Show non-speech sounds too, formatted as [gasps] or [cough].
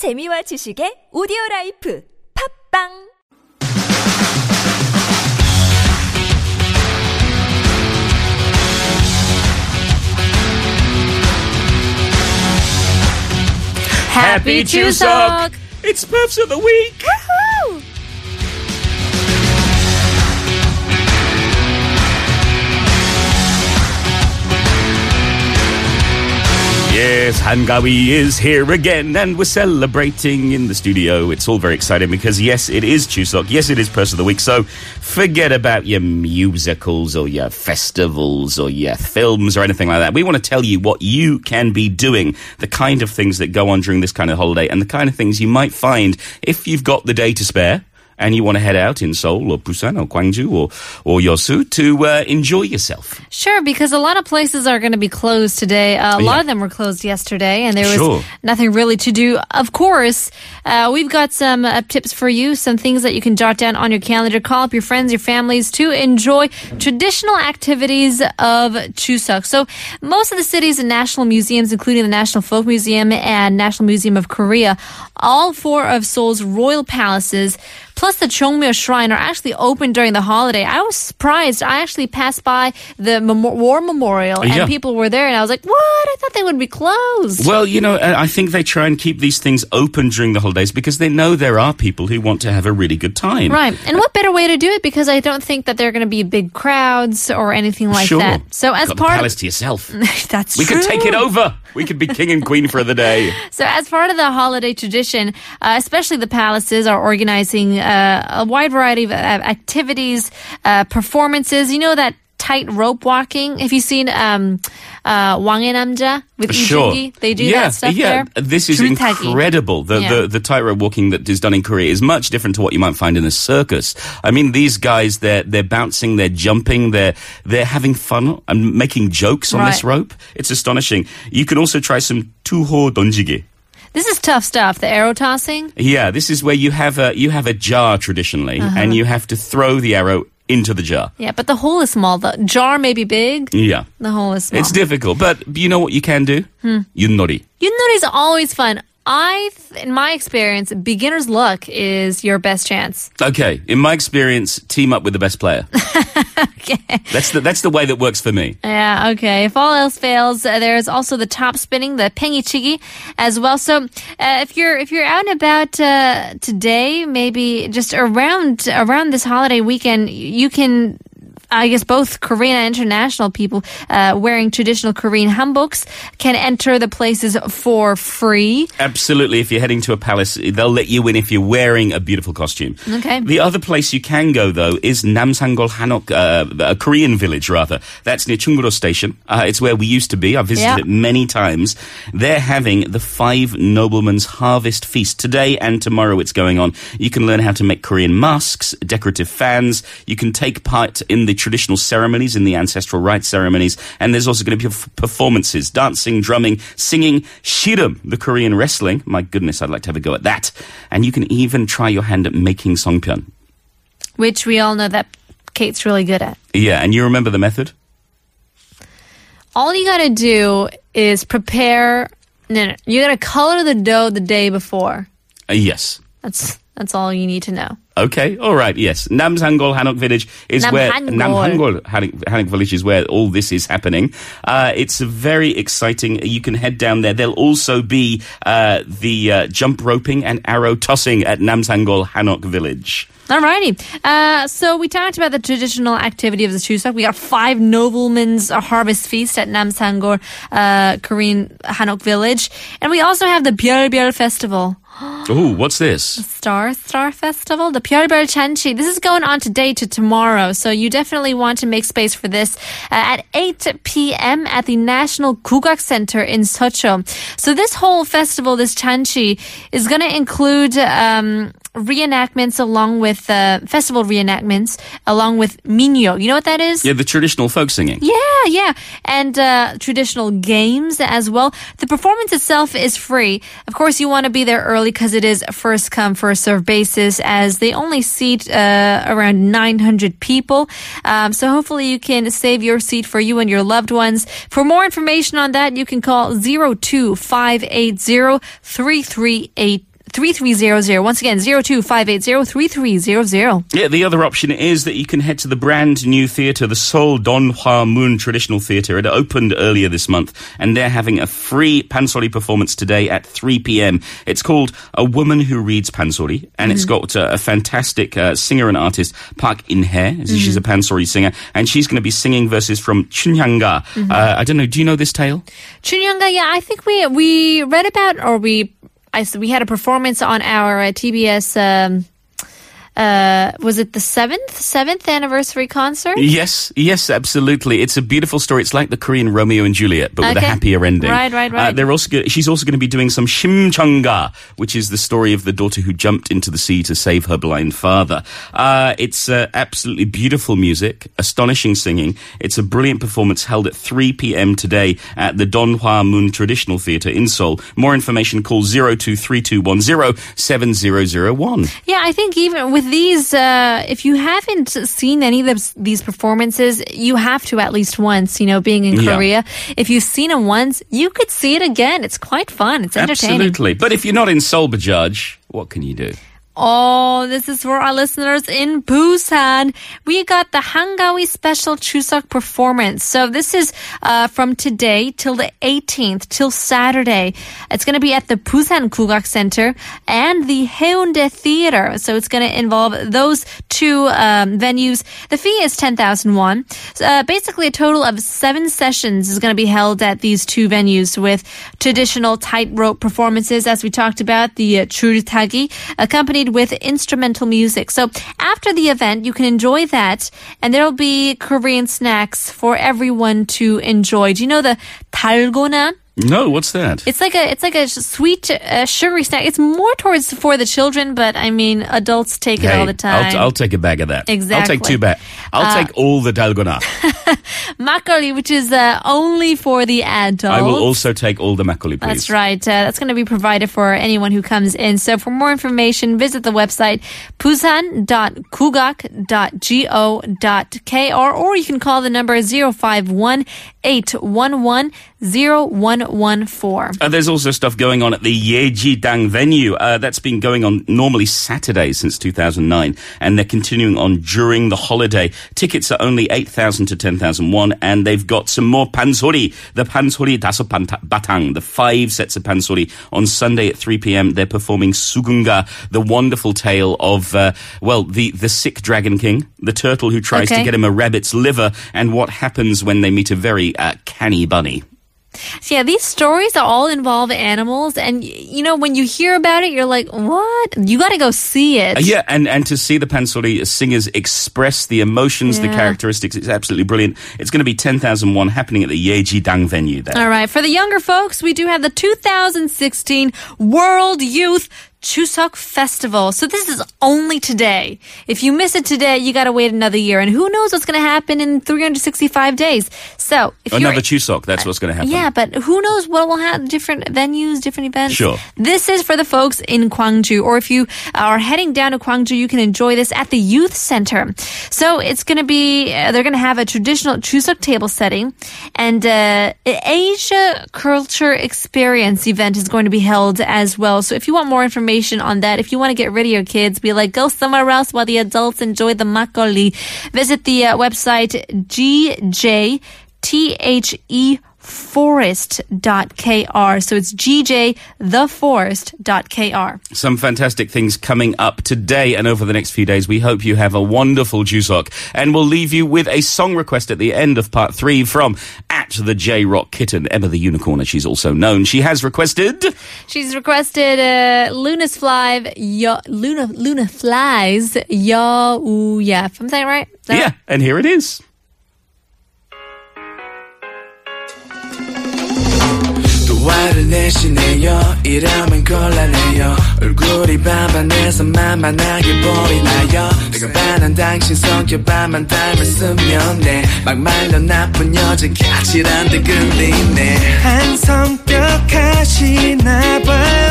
재미와 지식의 오디오 라이프 팝빵 Happy Chuseok! It's Puffs of the Week! Yes, Hangawi is here again, and we're celebrating in the studio. It's all very exciting because, yes, it is Chuseok. Yes, it is Perfs of the Week. So forget about your musicals or your festivals or your films or anything like that. We want to tell you what you can be doing, the kind of things that go on during this kind of holiday, and the kind of things you might find if you've got the day to spare and you want to head out in Seoul or Busan or Gwangju or, or Yosu to uh, enjoy yourself. Sure, because a lot of places are going to be closed today. Uh, a lot of them were closed yesterday, and there was Sure. nothing really to do. Of course, uh, we've got some uh, tips for you, some things that you can jot down on your calendar. Call up your friends, your families to enjoy traditional activities of Chuseok. So, most of the cities and national museums, including the National Folk Museum and National Museum of Korea, all four of Seoul's royal palaces, plus the Jongmyo Shrine, are actually open during the holiday. I was surprised. I actually passed by the memo- War Memorial, and Yeah. people were there, and I was like, "What? I thought they would be closed." Well, you know, I think they try and keep these things open during the holidays because they know there are people who want to have a really good time. Right. And what better way to do it? Because I don't think that there are going to be big crowds or anything like sure. that. So as Got the part palace to yourself. [laughs] that's we true. could take it over. We could be king and queen for the day. [laughs] So as part of the holiday tradition, uh, especially the palaces are organizing uh, a wide variety of uh, activities, performances. You know that tight rope walking. Have you seen um, uh, Wangui Namja with sure. They do yeah, that stuff yeah. there. This is incredible. The, yeah. the, the tightrope walking that is done in Korea is much different to what you might find in a circus. I mean, these guys, they're, they're bouncing, they're jumping, they're, they're having fun and making jokes on right. this rope. It's astonishing. You can also try some tuho donjigi. This is tough stuff. The arrow tossing. Yeah, this is where you have a you have a jar traditionally, uh-huh. and you have to throw the arrow into the jar. Yeah, but the hole is small. The jar may be big. Yeah. The hole is small. It's difficult, but you know what you can do? Hmm. Yunori. Yunori is always fun. I, in my experience, beginner's luck is your best chance. Okay, in my experience, team up with the best player. [laughs] Okay. That's the that's the way that works for me. Yeah, okay. If all else fails, uh, there's also the top spinning, the pengichigi, as well. So, uh, if you're if you're out and about uh, today, maybe just around around this holiday weekend, you can. I guess both Korean and international people uh, wearing traditional Korean hanboks can enter the places for free. Absolutely, if you're heading to a palace, they'll let you in if you're wearing a beautiful costume. Okay. The other place you can go though is Namsangol Hanok, uh, a Korean village rather. That's near Chungmuro Station. Uh, it's where we used to be. I've visited Yeah. it many times. They're having the Five Noblemen's Harvest Feast today and tomorrow. It's going on. You can learn how to make Korean masks, decorative fans. You can take part in the traditional ceremonies, in the ancestral rites ceremonies, and there's also going to be performances, dancing, drumming, singing, shirum, the Korean wrestling. My goodness, I'd like to have a go at that. And you can even try your hand at making songpyeon. which we all know that Kate's really good at. Yeah, and you remember the method? All you gotta do is prepare. No, no, you gotta color the dough the day before. Uh, yes. That's that's all you need to know. Okay, all right, yes. Namsangol Hanok Village is where Namhangol. Namhangol Hanok, Hanok Village is where all this is happening. Uh, it's very exciting. You can head down there. There'll also be uh, the uh, jump roping and arrow tossing at Namsangol Hanok Village. Alrighty. Uh, so we talked about the traditional activity of the Chuseok. We got five noblemen's harvest feast at Namsangor, uh, Korean Hanok village. And we also have the Byeolbyeol festival. [gasps] Ooh, what's this? Star Star Festival, the Byeolbyeol Chanchi. This is going on today to tomorrow, so you definitely want to make space for this uh, at 8 p.m. at the National Kugak Center in Seocho. So this whole festival, this Chanchi, is going to include um, reenactments along with uh, festival reenactments along with minyo. You know what that is? Yeah, the traditional folk singing. Yeah, yeah. And uh, traditional games as well. The performance itself is free. Of course, you want to be there early because it is first come, first serve basis as they only seat uh, around 900 people. Um, so hopefully you can save your seat for you and your loved ones. For more information on that, you can call 02580 3388 3300. Once again, 02580-3300. Yeah, the other option is that you can head to the brand new theatre, the Seoul Don Hwa Moon Traditional Theatre. It opened earlier this month, and they're having a free pansori performance today at 3 p.m. It's called A Woman Who Reads Pansori, and it's got uh, a fantastic uh, singer and artist, Park In-hye. She's a pansori singer, and she's going to be singing verses from Chunhyanga. Uh, I don't know, do you know this tale? Chunyanga, yeah, I think we we read about or we I we had a performance on our uh, TBS. Um, uh, was it the seventh seventh anniversary concert? Yes, yes, absolutely. It's a beautiful story. It's like the Korean Romeo and Juliet, but with a happier ending. Right, right, Uh, right. they're also go- she's also going to be doing some Shimchanga, which is the story of the daughter who jumped into the sea to save her blind father. Uh, it's uh, absolutely beautiful music, astonishing singing. It's a brilliant performance held at 3 p.m. today at the Don Hwa Moon Traditional Theatre in Seoul. More information call 0232107001. Yeah, I think even with these, uh, if you haven't seen any of these performances, you have to at least once. You know, being in Yeah. Korea, if you've seen them once, you could see it again. It's quite fun. It's entertaining. Absolutely. But if you're not in Seoul, Bajaj, what can you do? Oh, this is for our listeners in Busan. We got the Hangawi special Chuseok performance. So this is uh, from today till the 18th, till Saturday. It's going to be at the Busan Kugak Center and the Haeundae Theater. So it's going to involve those two um, venues. The fee is 10,000 won. Uh, basically, a total of seven sessions is going to be held at these two venues with traditional tightrope performances, as we talked about, the uh, Jultagi, accompanied with instrumental music. So after the event, you can enjoy that, and there'll be Korean snacks for everyone to enjoy. Do you know the dalgona? No, what's that? It's like a it's like a sweet uh, sugary snack. It's more towards for the children, but I mean adults take hey, it all the time. I'll, I'll, take a bag of that. Exactly. I'll take two bags. I'll uh, take all the dalgona. [laughs] Makgeolli, which is uh, only for the adults. I will also take all the makgeolli, please. That's right. Uh, that's going to be provided for anyone who comes in. So for more information, visit the website busan.kugak.go.kr or you can call the number 051 811 0114. Uh, there's also stuff going on at the Yejidang venue. Uh, that's been going on normally Saturdays since 2009, and they're continuing on during the holiday. Tickets are only 8,000 to 10,000 won, and they've got some more pansori. The pansori daseot batang, the five sets of pansori on Sunday at 3 p.m. They're performing Sugunga, the wonderful tale of, uh, well, the, the sick dragon king, the turtle who tries to get him a rabbit's liver, and what happens when they meet a very uh, canny bunny. So yeah, these stories are all involve animals, and you know when you hear about it, you're like, "What? You got to go see it." Uh, yeah, and, and to see the Pansori singers express the emotions, the characteristics, it's absolutely brilliant. It's going to be 10,001 happening at the Yeji Dang venue there. All right. For the younger folks, we do have the 2016 World Youth Chuseok Festival. So this is only today. If you miss it today, you got to wait another year. And who knows what's going to happen in 365 days. So if Another Chuseok, that's what's going to happen. yeah, but who knows what will have different venues, different events. Sure. This is for the folks in Gwangju, or if you are heading down to Gwangju, you can enjoy this at the youth center. So it's going to be, uh, they're going to have a traditional Chuseok table setting, and uh, Asia Culture Experience event is going to be held as well. So if you want more information on that, if you want to get rid of your kids, be like, go somewhere else while the adults enjoy the makgeolli, visit the uh, website GJ. T H E forest.kr. So it's gjtheforest.kr. Some fantastic things coming up today and over the next few days. We hope you have a wonderful Chuseok. And we'll leave you with a song request at the end of part three from at the J Rock Kitten, Emma the Unicorn, as she's also known. She has requested. She's requested uh, Luna's Fly, yo, Luna, Luna Flies, yo, ooh, yeah. If I'm saying it right? That Yeah, right? and here it is. 말을 대신해요. 이러면 곤란해요. 얼굴이 반반해서 만만하게 보이나요? 내가 반한 당신 성격 반만 닮았으면 내 막말로 나쁜 여자까지란 데 끌리네. 한 성격 하시나봐요.